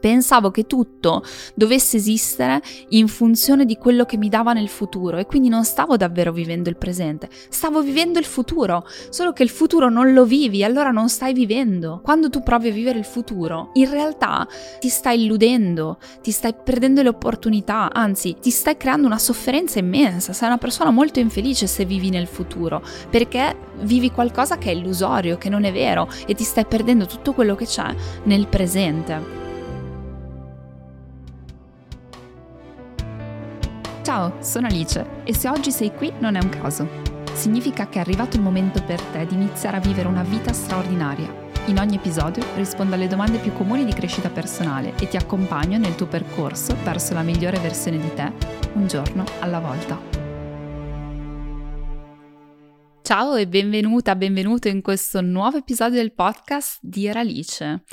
Pensavo che tutto dovesse esistere in funzione di quello che mi dava nel futuro e quindi non stavo davvero vivendo il presente, stavo vivendo il futuro, solo che il futuro non lo vivi, allora non stai vivendo. Quando tu provi a vivere il futuro, in realtà ti stai illudendo, ti stai perdendo le opportunità, anzi ti stai creando una sofferenza immensa, sei una persona molto infelice se vivi nel futuro, perché vivi qualcosa che è illusorio, che non è vero e ti stai perdendo tutto quello che c'è nel presente. Ciao, sono Alice e se oggi sei qui non è un caso. Significa che è arrivato il momento per te di iniziare a vivere una vita straordinaria. In ogni episodio rispondo alle domande più comuni di crescita personale e ti accompagno nel tuo percorso verso la migliore versione di te, un giorno alla volta. Ciao e benvenuta, benvenuto in questo nuovo episodio del podcast di Alice.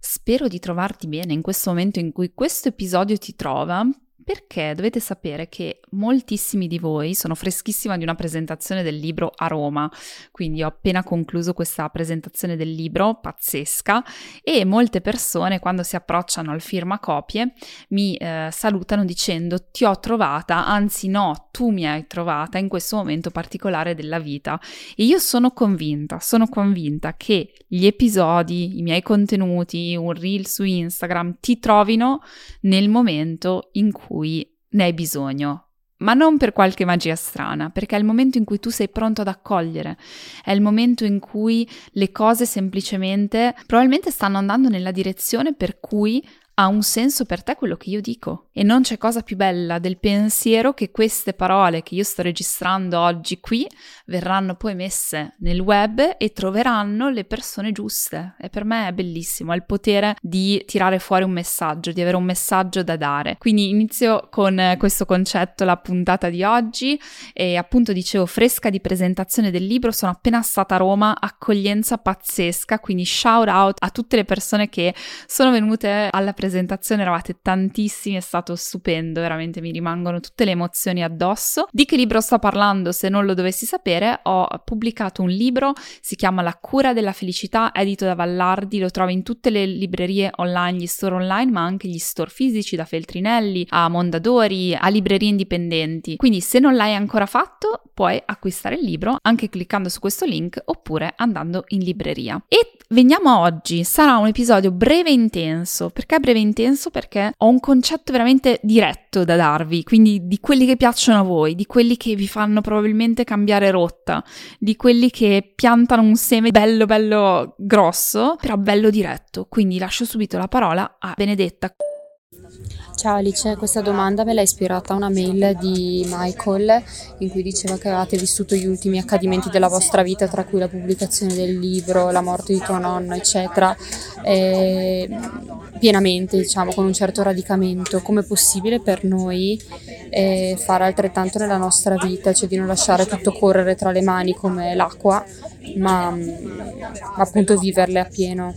Spero di trovarti bene in questo momento in cui questo episodio ti trova perché dovete sapere che moltissimi di voi, sono freschissima di una presentazione del libro a Roma, quindi ho appena concluso questa presentazione del libro, pazzesca, e molte persone quando si approcciano al firma copie mi eh, salutano dicendo ti ho trovata, anzi no, tu mi hai trovata in questo momento particolare della vita. E io sono convinta, sono convinta che gli episodi, i miei contenuti, un reel su Instagram ti trovino nel momento in cui cui ne hai bisogno, ma non per qualche magia strana, perché è il momento in cui tu sei pronto ad accogliere, è il momento in cui le cose semplicemente probabilmente stanno andando nella direzione per cui ha un senso per te quello che io dico. E non c'è cosa più bella del pensiero che queste parole che io sto registrando oggi qui verranno poi messe nel web e troveranno le persone giuste. E per me è bellissimo, è il potere di tirare fuori un messaggio, di avere un messaggio da dare. Quindi inizio con questo concetto la puntata di oggi e appunto dicevo fresca di presentazione del libro, sono appena stata a Roma, accoglienza pazzesca, quindi shout out a tutte le persone che sono venute alla presentazione presentazione eravate tantissimi, è stato stupendo, veramente mi rimangono tutte le emozioni addosso. Di che libro sto parlando? Se non lo dovessi sapere, ho pubblicato un libro, si chiama La cura della felicità, edito da Vallardi, lo trovi in tutte le librerie online, gli store online, ma anche gli store fisici, da Feltrinelli a Mondadori, a librerie indipendenti. Quindi se non l'hai ancora fatto, puoi acquistare il libro anche cliccando su questo link oppure andando in libreria. E veniamo a oggi, sarà un episodio breve e intenso, perché breve breve e intenso perché ho un concetto veramente diretto da darvi, quindi di quelli che piacciono a voi, di quelli che vi fanno probabilmente cambiare rotta, di quelli che piantano un seme bello bello grosso, però bello diretto. Quindi lascio subito la parola a Benedetta. Ciao Alice, questa domanda me l'ha ispirata una mail di Michael in cui diceva che avevate vissuto gli ultimi accadimenti della vostra vita, tra cui la pubblicazione del libro, la morte di tuo nonno, eccetera, eh, pienamente, diciamo, con un certo radicamento. Com'è possibile per noi eh, fare altrettanto nella nostra vita, cioè di non lasciare tutto correre tra le mani come l'acqua, ma, ma appunto viverle a pieno?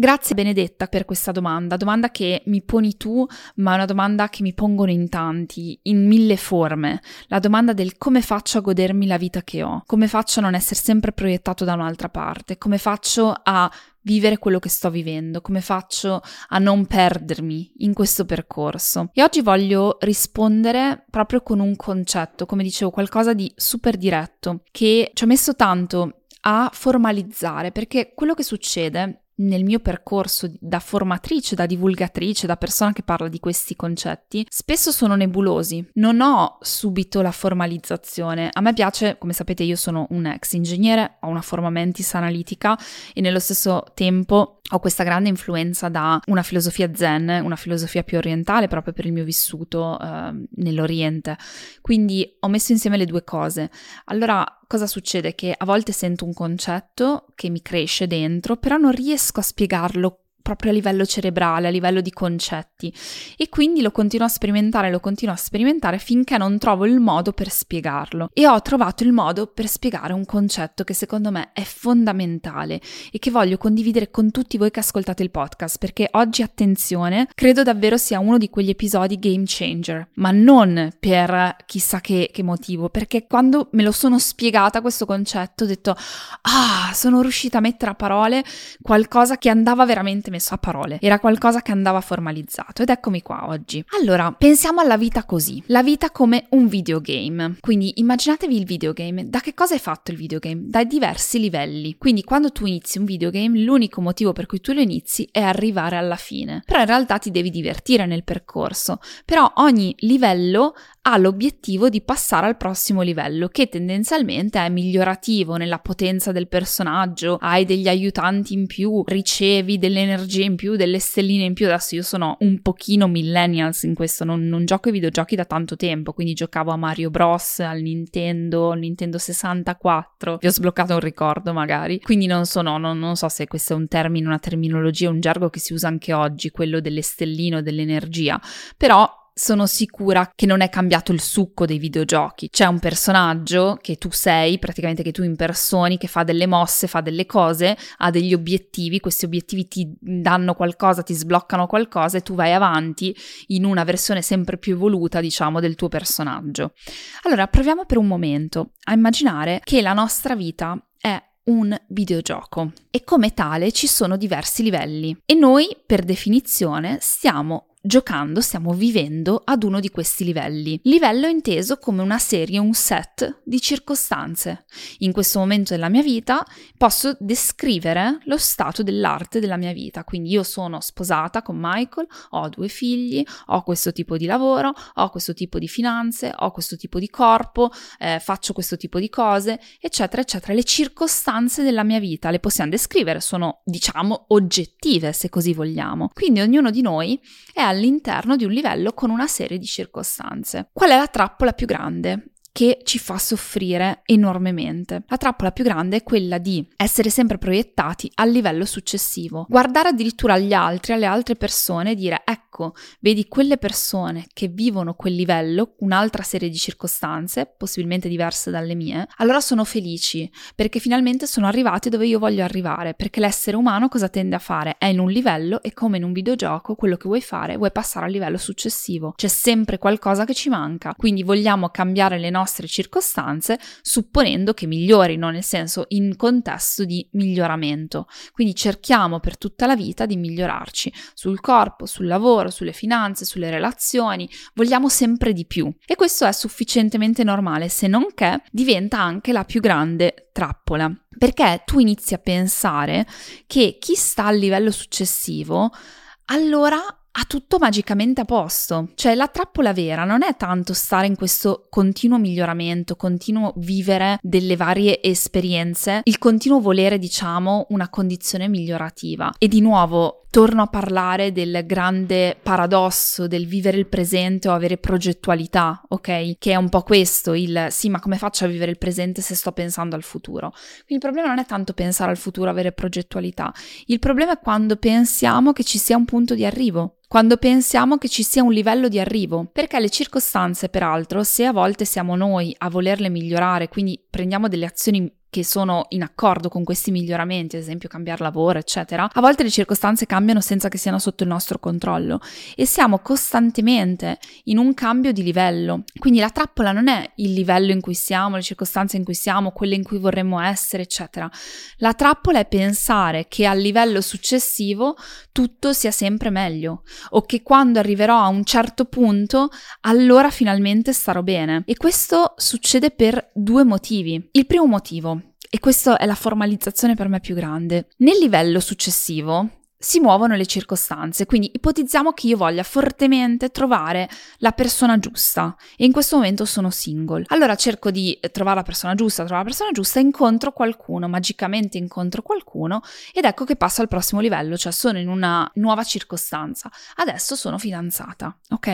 Grazie Benedetta per questa domanda, domanda che mi poni tu, ma è una domanda che mi pongono in tanti, in mille forme. La domanda del come faccio a godermi la vita che ho, come faccio a non essere sempre proiettato da un'altra parte, come faccio a vivere quello che sto vivendo, come faccio a non perdermi in questo percorso. E oggi voglio rispondere proprio con un concetto, come dicevo, qualcosa di super diretto, che ci ho messo tanto a formalizzare, perché quello che succede nel mio percorso da formatrice, da divulgatrice, da persona che parla di questi concetti, spesso sono nebulosi. Non ho subito la formalizzazione. A me piace, come sapete, io sono un ex ingegnere, ho una forma mentis analitica e nello stesso tempo ho questa grande influenza da una filosofia zen, una filosofia più orientale proprio per il mio vissuto eh, nell'Oriente. Quindi ho messo insieme le due cose. Allora, cosa succede? Che a volte sento un concetto che mi cresce dentro, però non riesco a spiegarlo proprio a livello cerebrale, a livello di concetti. E quindi lo continuo a sperimentare, lo continuo a sperimentare finché non trovo il modo per spiegarlo. E ho trovato il modo per spiegare un concetto che secondo me è fondamentale e che voglio condividere con tutti voi che ascoltate il podcast perché oggi attenzione, credo davvero sia uno di quegli episodi game changer, ma non per chissà che, che motivo, perché quando me lo sono spiegata questo concetto ho detto ah, sono riuscita a mettere a parole qualcosa che andava veramente messo a parole, era qualcosa che andava formalizzato ed eccomi qua oggi. Allora, pensiamo alla vita così, la vita come un videogame. Quindi immaginatevi il videogame, da che cosa è fatto il videogame? Da diversi livelli. Quindi quando tu inizi un videogame, l'unico motivo per cui tu lo inizi è arrivare alla fine. Però in realtà ti devi divertire nel percorso. Però ogni livello ha l'obiettivo di passare al prossimo livello, che tendenzialmente è migliorativo nella potenza del personaggio, hai degli aiutanti in più, ricevi delle energie in più, delle stelline in più. Adesso io sono un pochino millennials in questo, non, non gioco ai videogiochi da tanto tempo, quindi giocavo a Mario Bros, al Nintendo, al Nintendo 64, vi ho sbloccato un ricordo magari, quindi non so, no, non, non so se questo è un termine, una terminologia, un gergo che si usa anche oggi, quello delle stelline o dell'energia, però sono sicura che non è cambiato il succo dei videogiochi. C'è un personaggio che tu sei, praticamente che tu impersoni, che fa delle mosse, fa delle cose, ha degli obiettivi, questi obiettivi ti danno qualcosa, ti sbloccano qualcosa e tu vai avanti in una versione sempre più evoluta, diciamo, del tuo personaggio. Allora, proviamo per un momento a immaginare che la nostra vita è un videogioco e come tale ci sono diversi livelli e noi per definizione stiamo giocando stiamo vivendo ad uno di questi livelli. Livello inteso come una serie, un set di circostanze. In questo momento della mia vita posso descrivere lo stato dell'arte della mia vita. Quindi io sono sposata con Michael, ho due figli, ho questo tipo di lavoro, ho questo tipo di finanze, ho questo tipo di corpo, eh, faccio questo tipo di cose, eccetera, eccetera. Le circostanze della mia vita le possiamo descrivere, sono diciamo oggettive se così vogliamo. Quindi ognuno di noi è all'interno di un livello con una serie di circostanze. Qual è la trappola più grande? Che ci fa soffrire enormemente. La trappola più grande è quella di essere sempre proiettati al livello successivo, guardare addirittura agli altri, alle altre persone e dire ecco, vedi quelle persone che vivono quel livello, un'altra serie di circostanze, possibilmente diverse dalle mie, allora sono felici perché finalmente sono arrivati dove io voglio arrivare, perché l'essere umano cosa tende a fare? È in un livello e come in un videogioco quello che vuoi fare, vuoi passare al livello successivo. C'è sempre qualcosa che ci manca, quindi vogliamo cambiare le nostre nostre circostanze, supponendo che migliorino, nel senso in contesto di miglioramento. Quindi cerchiamo per tutta la vita di migliorarci sul corpo, sul lavoro, sulle finanze, sulle relazioni, vogliamo sempre di più. E questo è sufficientemente normale, se non che diventa anche la più grande trappola. Perché tu inizi a pensare che chi sta al livello successivo allora ha tutto magicamente a posto. Cioè la trappola vera non è tanto stare in questo continuo miglioramento, continuo vivere delle varie esperienze, il continuo volere, diciamo, una condizione migliorativa. E di nuovo torno a parlare del grande paradosso del vivere il presente o avere progettualità, ok? Che è un po' questo, il sì, ma come faccio a vivere il presente se sto pensando al futuro? Quindi il problema non è tanto pensare al futuro, avere progettualità, il problema è quando pensiamo che ci sia un punto di arrivo, quando pensiamo che ci sia un livello di arrivo, perché le circostanze, peraltro, se a volte siamo noi a volerle migliorare, quindi prendiamo delle azioni che sono in accordo con questi miglioramenti, ad esempio cambiare lavoro, eccetera, a volte le circostanze cambiano senza che siano sotto il nostro controllo e siamo costantemente in un cambio di livello. Quindi la trappola non è il livello in cui siamo, le circostanze in cui siamo, quelle in cui vorremmo essere, eccetera. La trappola è pensare che al livello successivo tutto sia sempre meglio o che quando arriverò a un certo punto allora finalmente starò bene. E questo succede per due motivi. Il primo motivo e questa è la formalizzazione per me più grande. Nel livello successivo, si muovono le circostanze, quindi ipotizziamo che io voglia fortemente trovare la persona giusta e in questo momento sono single. Allora cerco di eh, trovare la persona giusta, trovare la persona giusta, incontro qualcuno, magicamente incontro qualcuno ed ecco che passo al prossimo livello, cioè sono in una nuova circostanza. Adesso sono fidanzata, ok?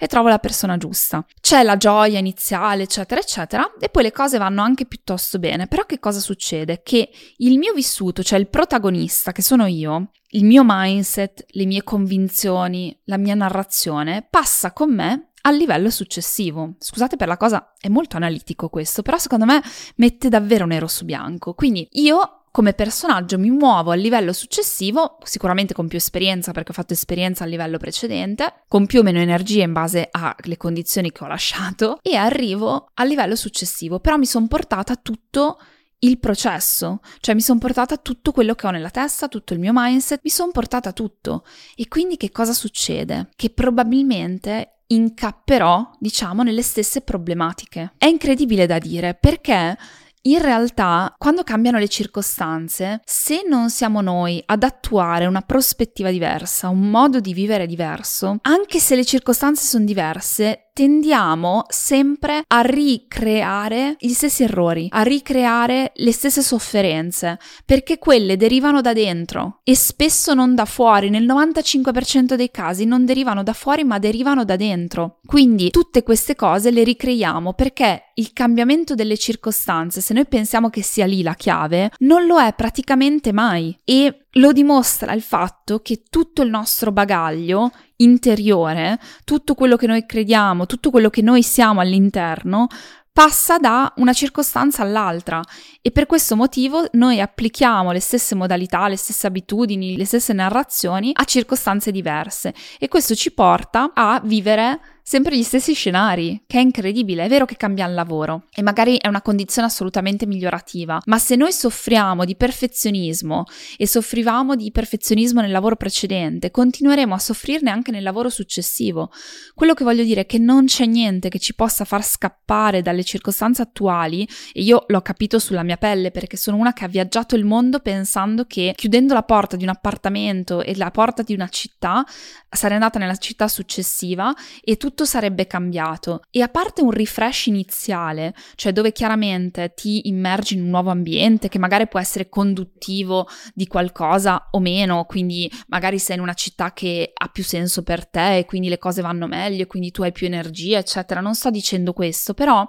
E trovo la persona giusta. C'è la gioia iniziale, eccetera, eccetera, e poi le cose vanno anche piuttosto bene. Però che cosa succede? Che il mio vissuto, cioè il protagonista che sono io, il mio mindset, le mie convinzioni, la mia narrazione passa con me al livello successivo. Scusate per la cosa, è molto analitico questo, però secondo me mette davvero nero su bianco. Quindi io come personaggio mi muovo al livello successivo, sicuramente con più esperienza perché ho fatto esperienza al livello precedente, con più o meno energia in base alle condizioni che ho lasciato e arrivo al livello successivo, però mi sono portata tutto il processo, cioè mi sono portata tutto quello che ho nella testa, tutto il mio mindset, mi sono portata tutto. E quindi che cosa succede? Che probabilmente incapperò, diciamo, nelle stesse problematiche. È incredibile da dire perché in realtà, quando cambiano le circostanze, se non siamo noi ad attuare una prospettiva diversa, un modo di vivere diverso, anche se le circostanze sono diverse, tendiamo sempre a ricreare gli stessi errori, a ricreare le stesse sofferenze, perché quelle derivano da dentro e spesso non da fuori, nel 95% dei casi non derivano da fuori ma derivano da dentro. Quindi tutte queste cose le ricreiamo perché il cambiamento delle circostanze, se noi pensiamo che sia lì la chiave, non lo è praticamente mai e lo dimostra il fatto che tutto il nostro bagaglio interiore, tutto quello che noi crediamo, tutto quello che noi siamo all'interno, passa da una circostanza all'altra. E per questo motivo noi applichiamo le stesse modalità, le stesse abitudini, le stesse narrazioni a circostanze diverse. E questo ci porta a vivere sempre gli stessi scenari, che è incredibile, è vero che cambia il lavoro e magari è una condizione assolutamente migliorativa, ma se noi soffriamo di perfezionismo e soffrivamo di perfezionismo nel lavoro precedente, continueremo a soffrirne anche nel lavoro successivo. Quello che voglio dire è che non c'è niente che ci possa far scappare dalle circostanze attuali e io l'ho capito sulla mia pelle perché sono una che ha viaggiato il mondo pensando che chiudendo la porta di un appartamento e la porta di una città sarei andata nella città successiva e tutto tutto sarebbe cambiato. E a parte un refresh iniziale, cioè dove chiaramente ti immergi in un nuovo ambiente che magari può essere conduttivo di qualcosa o meno, quindi magari sei in una città che ha più senso per te e quindi le cose vanno meglio, quindi tu hai più energia, eccetera. Non sto dicendo questo, però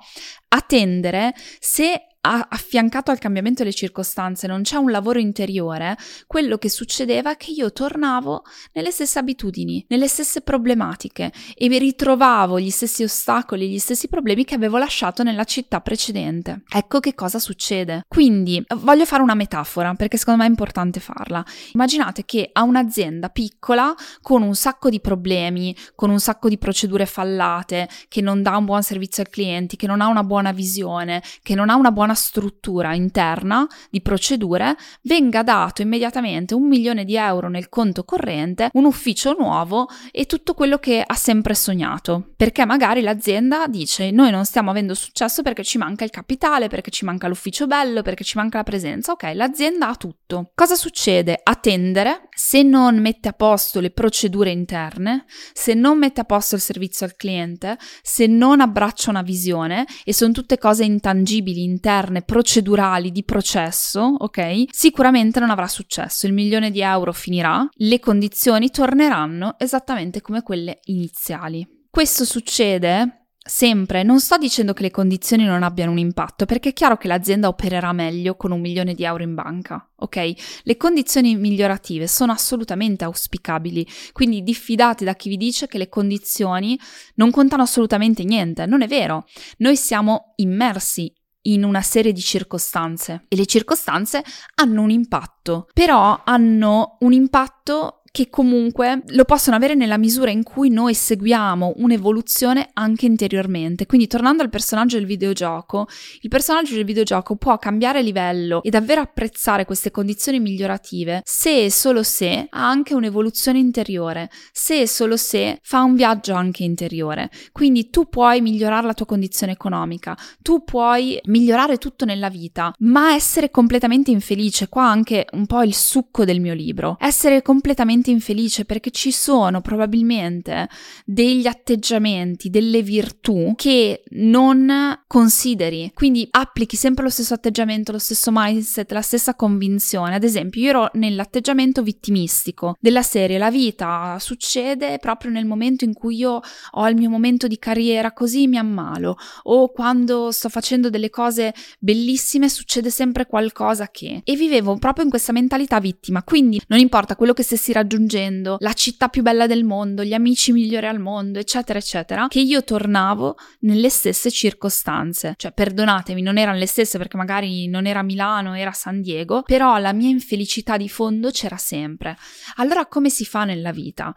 attendere se affiancato al cambiamento delle circostanze, non c'è un lavoro interiore, quello che succedeva è che io tornavo nelle stesse abitudini, nelle stesse problematiche e mi ritrovavo gli stessi ostacoli, gli stessi problemi che avevo lasciato nella città precedente. Ecco che cosa succede. Quindi voglio fare una metafora perché secondo me è importante farla. Immaginate che a un'azienda piccola con un sacco di problemi, con un sacco di procedure fallate, che non dà un buon servizio ai clienti, che non ha una buona visione, che non ha una buona una struttura interna di procedure, venga dato immediatamente un milione di euro nel conto corrente, un ufficio nuovo e tutto quello che ha sempre sognato. Perché magari l'azienda dice noi non stiamo avendo successo perché ci manca il capitale, perché ci manca l'ufficio bello, perché ci manca la presenza. Ok, l'azienda ha tutto. Cosa succede? Attendere, se non mette a posto le procedure interne, se non mette a posto il servizio al cliente, se non abbraccia una visione e sono tutte cose intangibili interne interne, procedurali, di processo, ok? Sicuramente non avrà successo. Il milione di euro finirà, le condizioni torneranno esattamente come quelle iniziali. Questo succede Sempre, non sto dicendo che le condizioni non abbiano un impatto, perché è chiaro che l'azienda opererà meglio con un milione di euro in banca, ok? Le condizioni migliorative sono assolutamente auspicabili, quindi diffidate da chi vi dice che le condizioni non contano assolutamente niente, non è vero. Noi siamo immersi in una serie di circostanze. E le circostanze hanno un impatto, però hanno un impatto che comunque lo possono avere nella misura in cui noi seguiamo un'evoluzione anche interiormente. Quindi tornando al personaggio del videogioco, il personaggio del videogioco può cambiare livello e davvero apprezzare queste condizioni migliorative se e solo se ha anche un'evoluzione interiore, se e solo se fa un viaggio anche interiore. Quindi tu puoi migliorare la tua condizione economica, tu puoi migliorare tutto nella vita, ma essere completamente infelice, qua anche un po' il succo del mio libro, essere completamente veramente infelice perché ci sono probabilmente degli atteggiamenti, delle virtù che non consideri. Quindi applichi sempre lo stesso atteggiamento, lo stesso mindset, la stessa convinzione. Ad esempio, io ero nell'atteggiamento vittimistico della serie la vita succede proprio nel momento in cui io ho il mio momento di carriera, così mi ammalo o quando sto facendo delle cose bellissime succede sempre qualcosa che e vivevo proprio in questa mentalità vittima. Quindi non importa quello che stessi raggiungendo raggiungendo la città più bella del mondo, gli amici migliori al mondo, eccetera, eccetera, che io tornavo nelle stesse circostanze. Cioè, perdonatemi, non erano le stesse perché magari non era Milano, era San Diego, però la mia infelicità di fondo c'era sempre. Allora come si fa nella vita?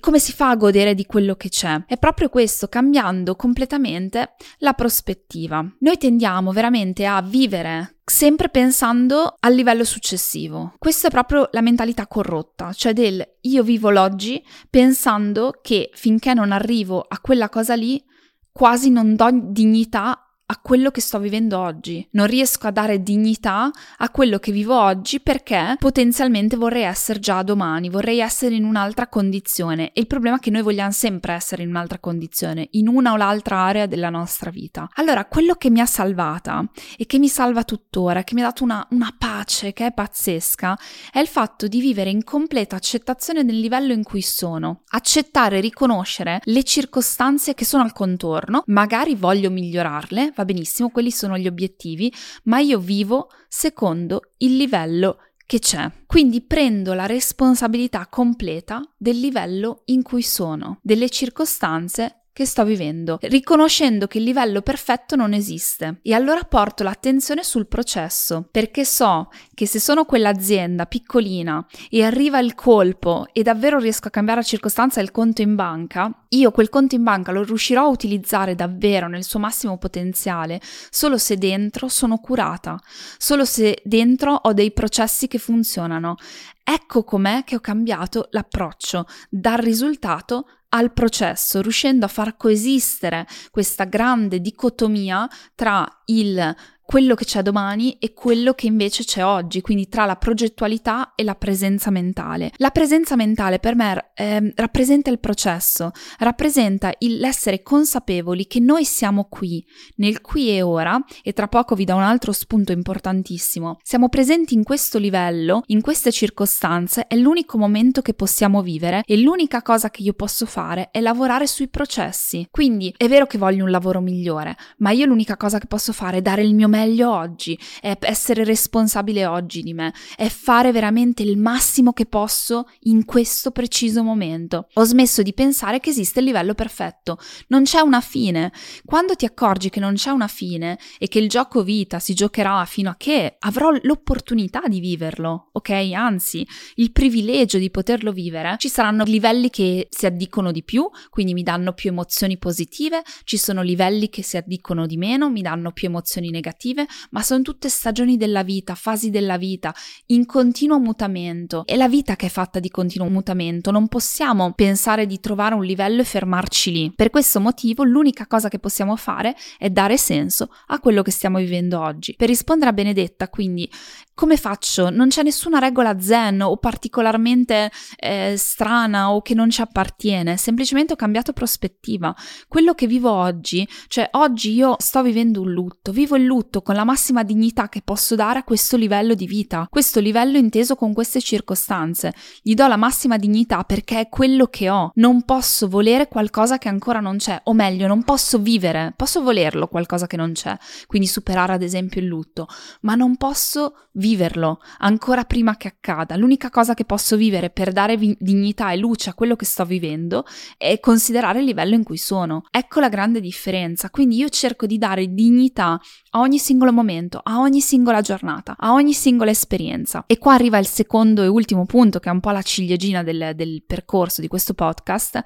Come si fa a godere di quello che c'è? È proprio questo, cambiando completamente la prospettiva. Noi tendiamo veramente a vivere sempre pensando al livello successivo. Questa è proprio la mentalità corrotta, cioè del io vivo l'oggi pensando che finché non arrivo a quella cosa lì, quasi non do dignità a quello che sto vivendo oggi. Non riesco a dare dignità a quello che vivo oggi perché potenzialmente vorrei essere già domani, vorrei essere in un'altra condizione. E il problema è che noi vogliamo sempre essere in un'altra condizione, in una o l'altra area della nostra vita. Allora, quello che mi ha salvata e che mi salva tuttora, che mi ha dato una, una pace che è pazzesca, è il fatto di vivere in completa accettazione del livello in cui sono. Accettare e riconoscere le circostanze che sono al contorno, magari voglio migliorarle, va benissimo, quelli sono gli obiettivi, ma io vivo secondo il livello che c'è. Quindi prendo la responsabilità completa del livello in cui sono, delle circostanze che sto vivendo, riconoscendo che il livello perfetto non esiste. E allora porto l'attenzione sul processo, perché so che se sono quell'azienda piccolina e arriva il colpo e davvero riesco a cambiare la circostanza del conto in banca, io quel conto in banca lo riuscirò a utilizzare davvero nel suo massimo potenziale solo se dentro sono curata, solo se dentro ho dei processi che funzionano. Ecco com'è che ho cambiato l'approccio dal risultato al processo, riuscendo a far coesistere questa grande dicotomia tra il quello che c'è domani e quello che invece c'è oggi, quindi tra la progettualità e la presenza mentale. La presenza mentale per me eh, rappresenta il processo, rappresenta il, l'essere consapevoli che noi siamo qui, nel qui e ora, e tra poco vi do un altro spunto importantissimo. Siamo presenti in questo livello, in queste circostanze, è l'unico momento che possiamo vivere e l'unica cosa che io posso fare è lavorare sui processi. Quindi è vero che voglio un lavoro migliore, ma io l'unica cosa che posso fare è dare il mio meglio oggi, è essere responsabile oggi di me, è fare veramente il massimo che posso in questo preciso momento. Ho smesso di pensare che esiste il livello perfetto, non c'è una fine. Quando ti accorgi che non c'è una fine e che il gioco vita si giocherà fino a che avrò l'opportunità di viverlo, ok? Anzi, il privilegio di poterlo vivere, ci saranno livelli che si addicono di più, quindi mi danno più emozioni positive, ci sono livelli che si addicono di meno, mi danno più emozioni negative negative, ma sono tutte stagioni della vita, fasi della vita, in continuo mutamento. È la vita che è fatta di continuo mutamento, non possiamo pensare di trovare un livello e fermarci lì. Per questo motivo l'unica cosa che possiamo fare è dare senso a quello che stiamo vivendo oggi. Per rispondere a Benedetta, quindi, come faccio? Non c'è nessuna regola zen o particolarmente eh, strana o che non ci appartiene, semplicemente ho cambiato prospettiva. Quello che vivo oggi, cioè oggi io sto vivendo un lutto, vivo il lutto tutto con la massima dignità che posso dare a questo livello di vita, questo livello inteso con queste circostanze. Gli do la massima dignità perché è quello che ho. Non posso volere qualcosa che ancora non c'è, o meglio, non posso vivere, posso volerlo qualcosa che non c'è, quindi superare ad esempio il lutto, ma non posso viverlo ancora prima che accada. L'unica cosa che posso vivere per dare vi- dignità e luce a quello che sto vivendo è considerare il livello in cui sono. Ecco la grande differenza. Quindi io cerco di dare dignità a ogni singolo momento, a ogni singola giornata, a ogni singola esperienza. E qua arriva il secondo e ultimo punto, che è un po' la ciliegina del, del percorso di questo podcast,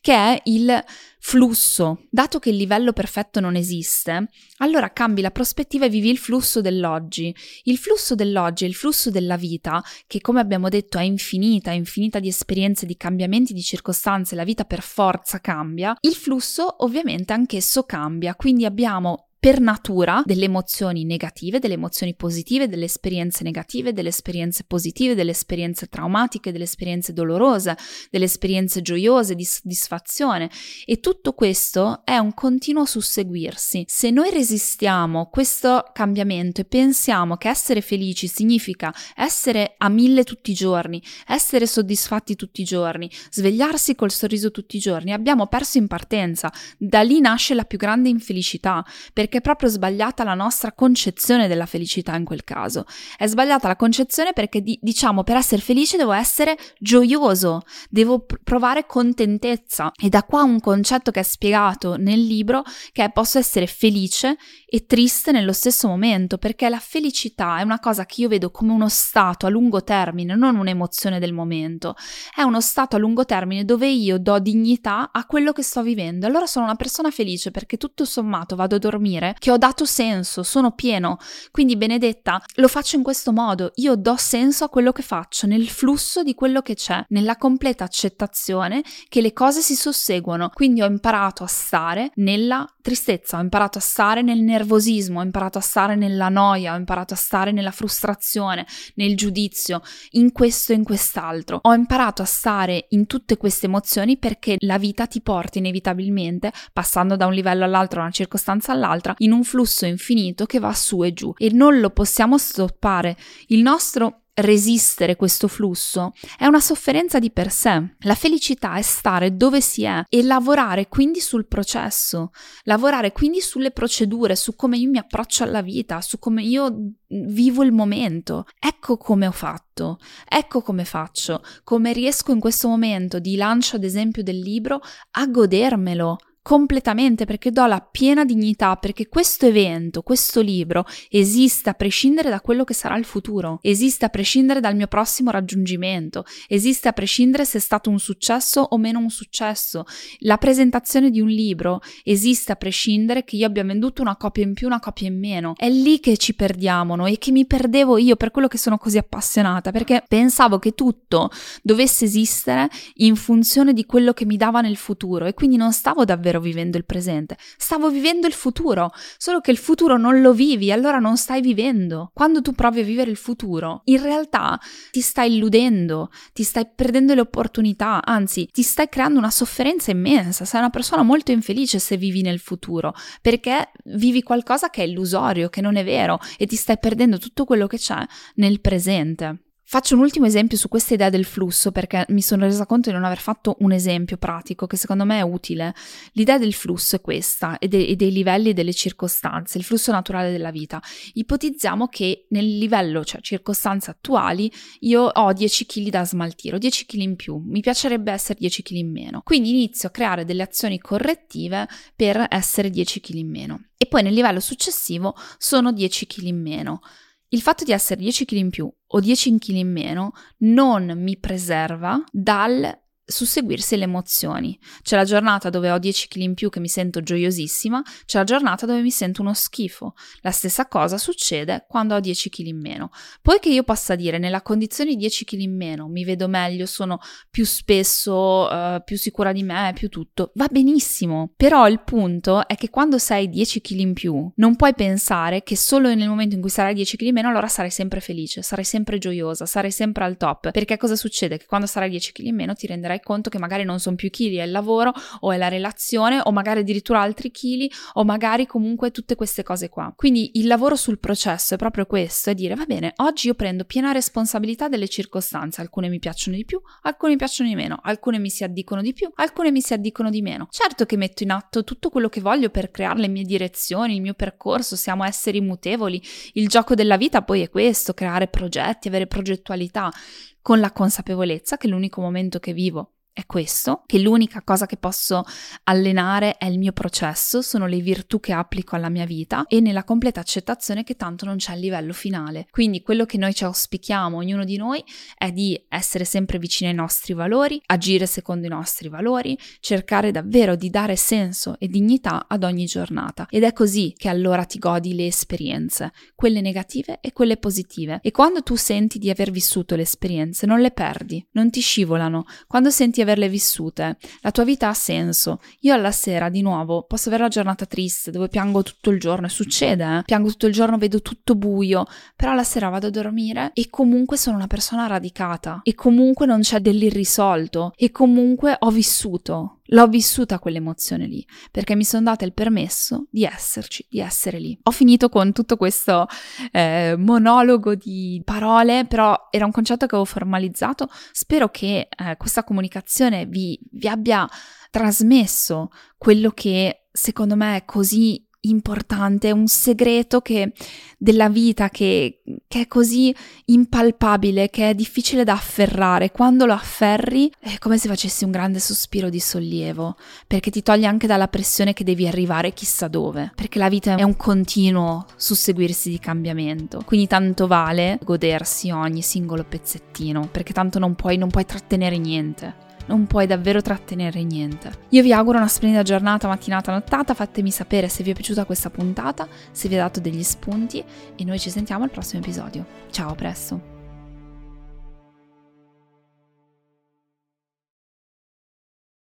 che è il flusso. Dato che il livello perfetto non esiste, allora cambi la prospettiva e vivi il flusso dell'oggi. Il flusso dell'oggi è il flusso della vita, che come abbiamo detto è infinita, è infinita di esperienze, di cambiamenti, di circostanze, la vita per forza cambia. Il flusso ovviamente anch'esso cambia, quindi abbiamo per natura delle emozioni negative, delle emozioni positive, delle esperienze negative, delle esperienze positive, delle esperienze traumatiche, delle esperienze dolorose, delle esperienze gioiose, di soddisfazione e tutto questo è un continuo susseguirsi. Se noi resistiamo a questo cambiamento e pensiamo che essere felici significa essere a mille tutti i giorni, essere soddisfatti tutti i giorni, svegliarsi col sorriso tutti i giorni, abbiamo perso in partenza. Da lì nasce la più grande infelicità, perché perché è proprio sbagliata la nostra concezione della felicità in quel caso. È sbagliata la concezione perché di- diciamo per essere felice devo essere gioioso, devo pr- provare contentezza e da qua un concetto che è spiegato nel libro che è posso essere felice e triste nello stesso momento perché la felicità è una cosa che io vedo come uno stato a lungo termine, non un'emozione del momento, è uno stato a lungo termine dove io do dignità a quello che sto vivendo. Allora sono una persona felice perché tutto sommato vado a dormire, che ho dato senso, sono pieno. Quindi Benedetta, lo faccio in questo modo, io do senso a quello che faccio, nel flusso di quello che c'è, nella completa accettazione che le cose si susseguono. Quindi ho imparato a stare nella tristezza, ho imparato a stare nel nervosismo, ho imparato a stare nella noia, ho imparato a stare nella frustrazione, nel giudizio, in questo e in quest'altro. Ho imparato a stare in tutte queste emozioni perché la vita ti porta inevitabilmente, passando da un livello all'altro, da una circostanza all'altra, in un flusso infinito che va su e giù e non lo possiamo stoppare. Il nostro resistere questo flusso è una sofferenza di per sé. La felicità è stare dove si è e lavorare quindi sul processo, lavorare quindi sulle procedure, su come io mi approccio alla vita, su come io vivo il momento. Ecco come ho fatto, ecco come faccio, come riesco in questo momento di lancio ad esempio del libro a godermelo, completamente perché do la piena dignità perché questo evento, questo libro esiste a prescindere da quello che sarà il futuro, esiste a prescindere dal mio prossimo raggiungimento, esiste a prescindere se è stato un successo o meno un successo. La presentazione di un libro esiste a prescindere che io abbia venduto una copia in più, una copia in meno. È lì che ci perdiamo noi e che mi perdevo io per quello che sono così appassionata perché pensavo che tutto dovesse esistere in funzione di quello che mi dava nel futuro e quindi non stavo davvero ero vivendo il presente, stavo vivendo il futuro, solo che il futuro non lo vivi, allora non stai vivendo. Quando tu provi a vivere il futuro, in realtà ti stai illudendo, ti stai perdendo le opportunità, anzi ti stai creando una sofferenza immensa, sei una persona molto infelice se vivi nel futuro, perché vivi qualcosa che è illusorio, che non è vero e ti stai perdendo tutto quello che c'è nel presente. Faccio un ultimo esempio su questa idea del flusso perché mi sono resa conto di non aver fatto un esempio pratico che secondo me è utile. L'idea del flusso è questa e, de- e dei livelli e delle circostanze, il flusso naturale della vita. Ipotizziamo che nel livello, cioè circostanze attuali, io ho 10 kg da smaltire, ho 10 kg in più, mi piacerebbe essere 10 kg in meno. Quindi inizio a creare delle azioni correttive per essere 10 kg in meno. E poi nel livello successivo sono 10 kg in meno. Il fatto di essere 10 kg in più o 10 kg in meno non mi preserva dal susseguirsi le emozioni. C'è la giornata dove ho 10 kg in più che mi sento gioiosissima, c'è la giornata dove mi sento uno schifo. La stessa cosa succede quando ho 10 kg in meno. Poi che io possa dire nella condizione di 10 kg in meno mi vedo meglio, sono più spesso uh, più sicura di me, più tutto, va benissimo. Però il punto è che quando sei 10 kg in più non puoi pensare che solo nel momento in cui sarai 10 kg in meno allora sarai sempre felice, sarai sempre gioiosa, sarai sempre al top. Perché cosa succede? Che quando sarai 10 kg in meno ti renderai renderai conto che magari non sono più chili, è il lavoro o è la relazione o magari addirittura altri chili o magari comunque tutte queste cose qua. Quindi il lavoro sul processo è proprio questo, è dire va bene, oggi io prendo piena responsabilità delle circostanze, alcune mi piacciono di più, alcune mi piacciono di meno, alcune mi si addicono di più, alcune mi si addicono di meno. Certo che metto in atto tutto quello che voglio per creare le mie direzioni, il mio percorso, siamo esseri mutevoli, il gioco della vita poi è questo, creare progetti, avere progettualità, con la consapevolezza che l'unico momento che vivo è questo, che l'unica cosa che posso allenare è il mio processo, sono le virtù che applico alla mia vita e nella completa accettazione che tanto non c'è il livello finale. Quindi quello che noi ci auspichiamo, ognuno di noi, è di essere sempre vicini ai nostri valori, agire secondo i nostri valori, cercare davvero di dare senso e dignità ad ogni giornata. Ed è così che allora ti godi le esperienze, quelle negative e quelle positive. E quando tu senti di aver vissuto le esperienze, non le perdi, non ti scivolano. Quando senti averle vissute. La tua vita ha senso. Io alla sera, di nuovo, posso avere la giornata triste, dove piango tutto il giorno, e succede, eh? piango tutto il giorno, vedo tutto buio, però la sera vado a dormire e comunque sono una persona radicata e comunque non c'è dell'irrisolto e comunque ho vissuto. L'ho vissuta quell'emozione lì, perché mi sono data il permesso di esserci, di essere lì. Ho finito con tutto questo eh, monologo di parole, però era un concetto che avevo formalizzato. Spero che eh, questa comunicazione vi, vi abbia trasmesso quello che secondo me è così importante, un segreto che, della vita che, che, è così impalpabile, che è difficile da afferrare. Quando lo afferri è come se facessi un grande sospiro di sollievo, perché ti toglie anche dalla pressione che devi arrivare chissà dove, perché la vita è un continuo susseguirsi di cambiamento. Quindi tanto vale godersi ogni singolo pezzettino, perché tanto non puoi, non puoi trattenere niente non puoi davvero trattenere niente. Io vi auguro una splendida giornata, mattinata, nottata, fatemi sapere se vi è piaciuta questa puntata, se vi ha dato degli spunti e noi ci sentiamo al prossimo episodio. Ciao, a presto!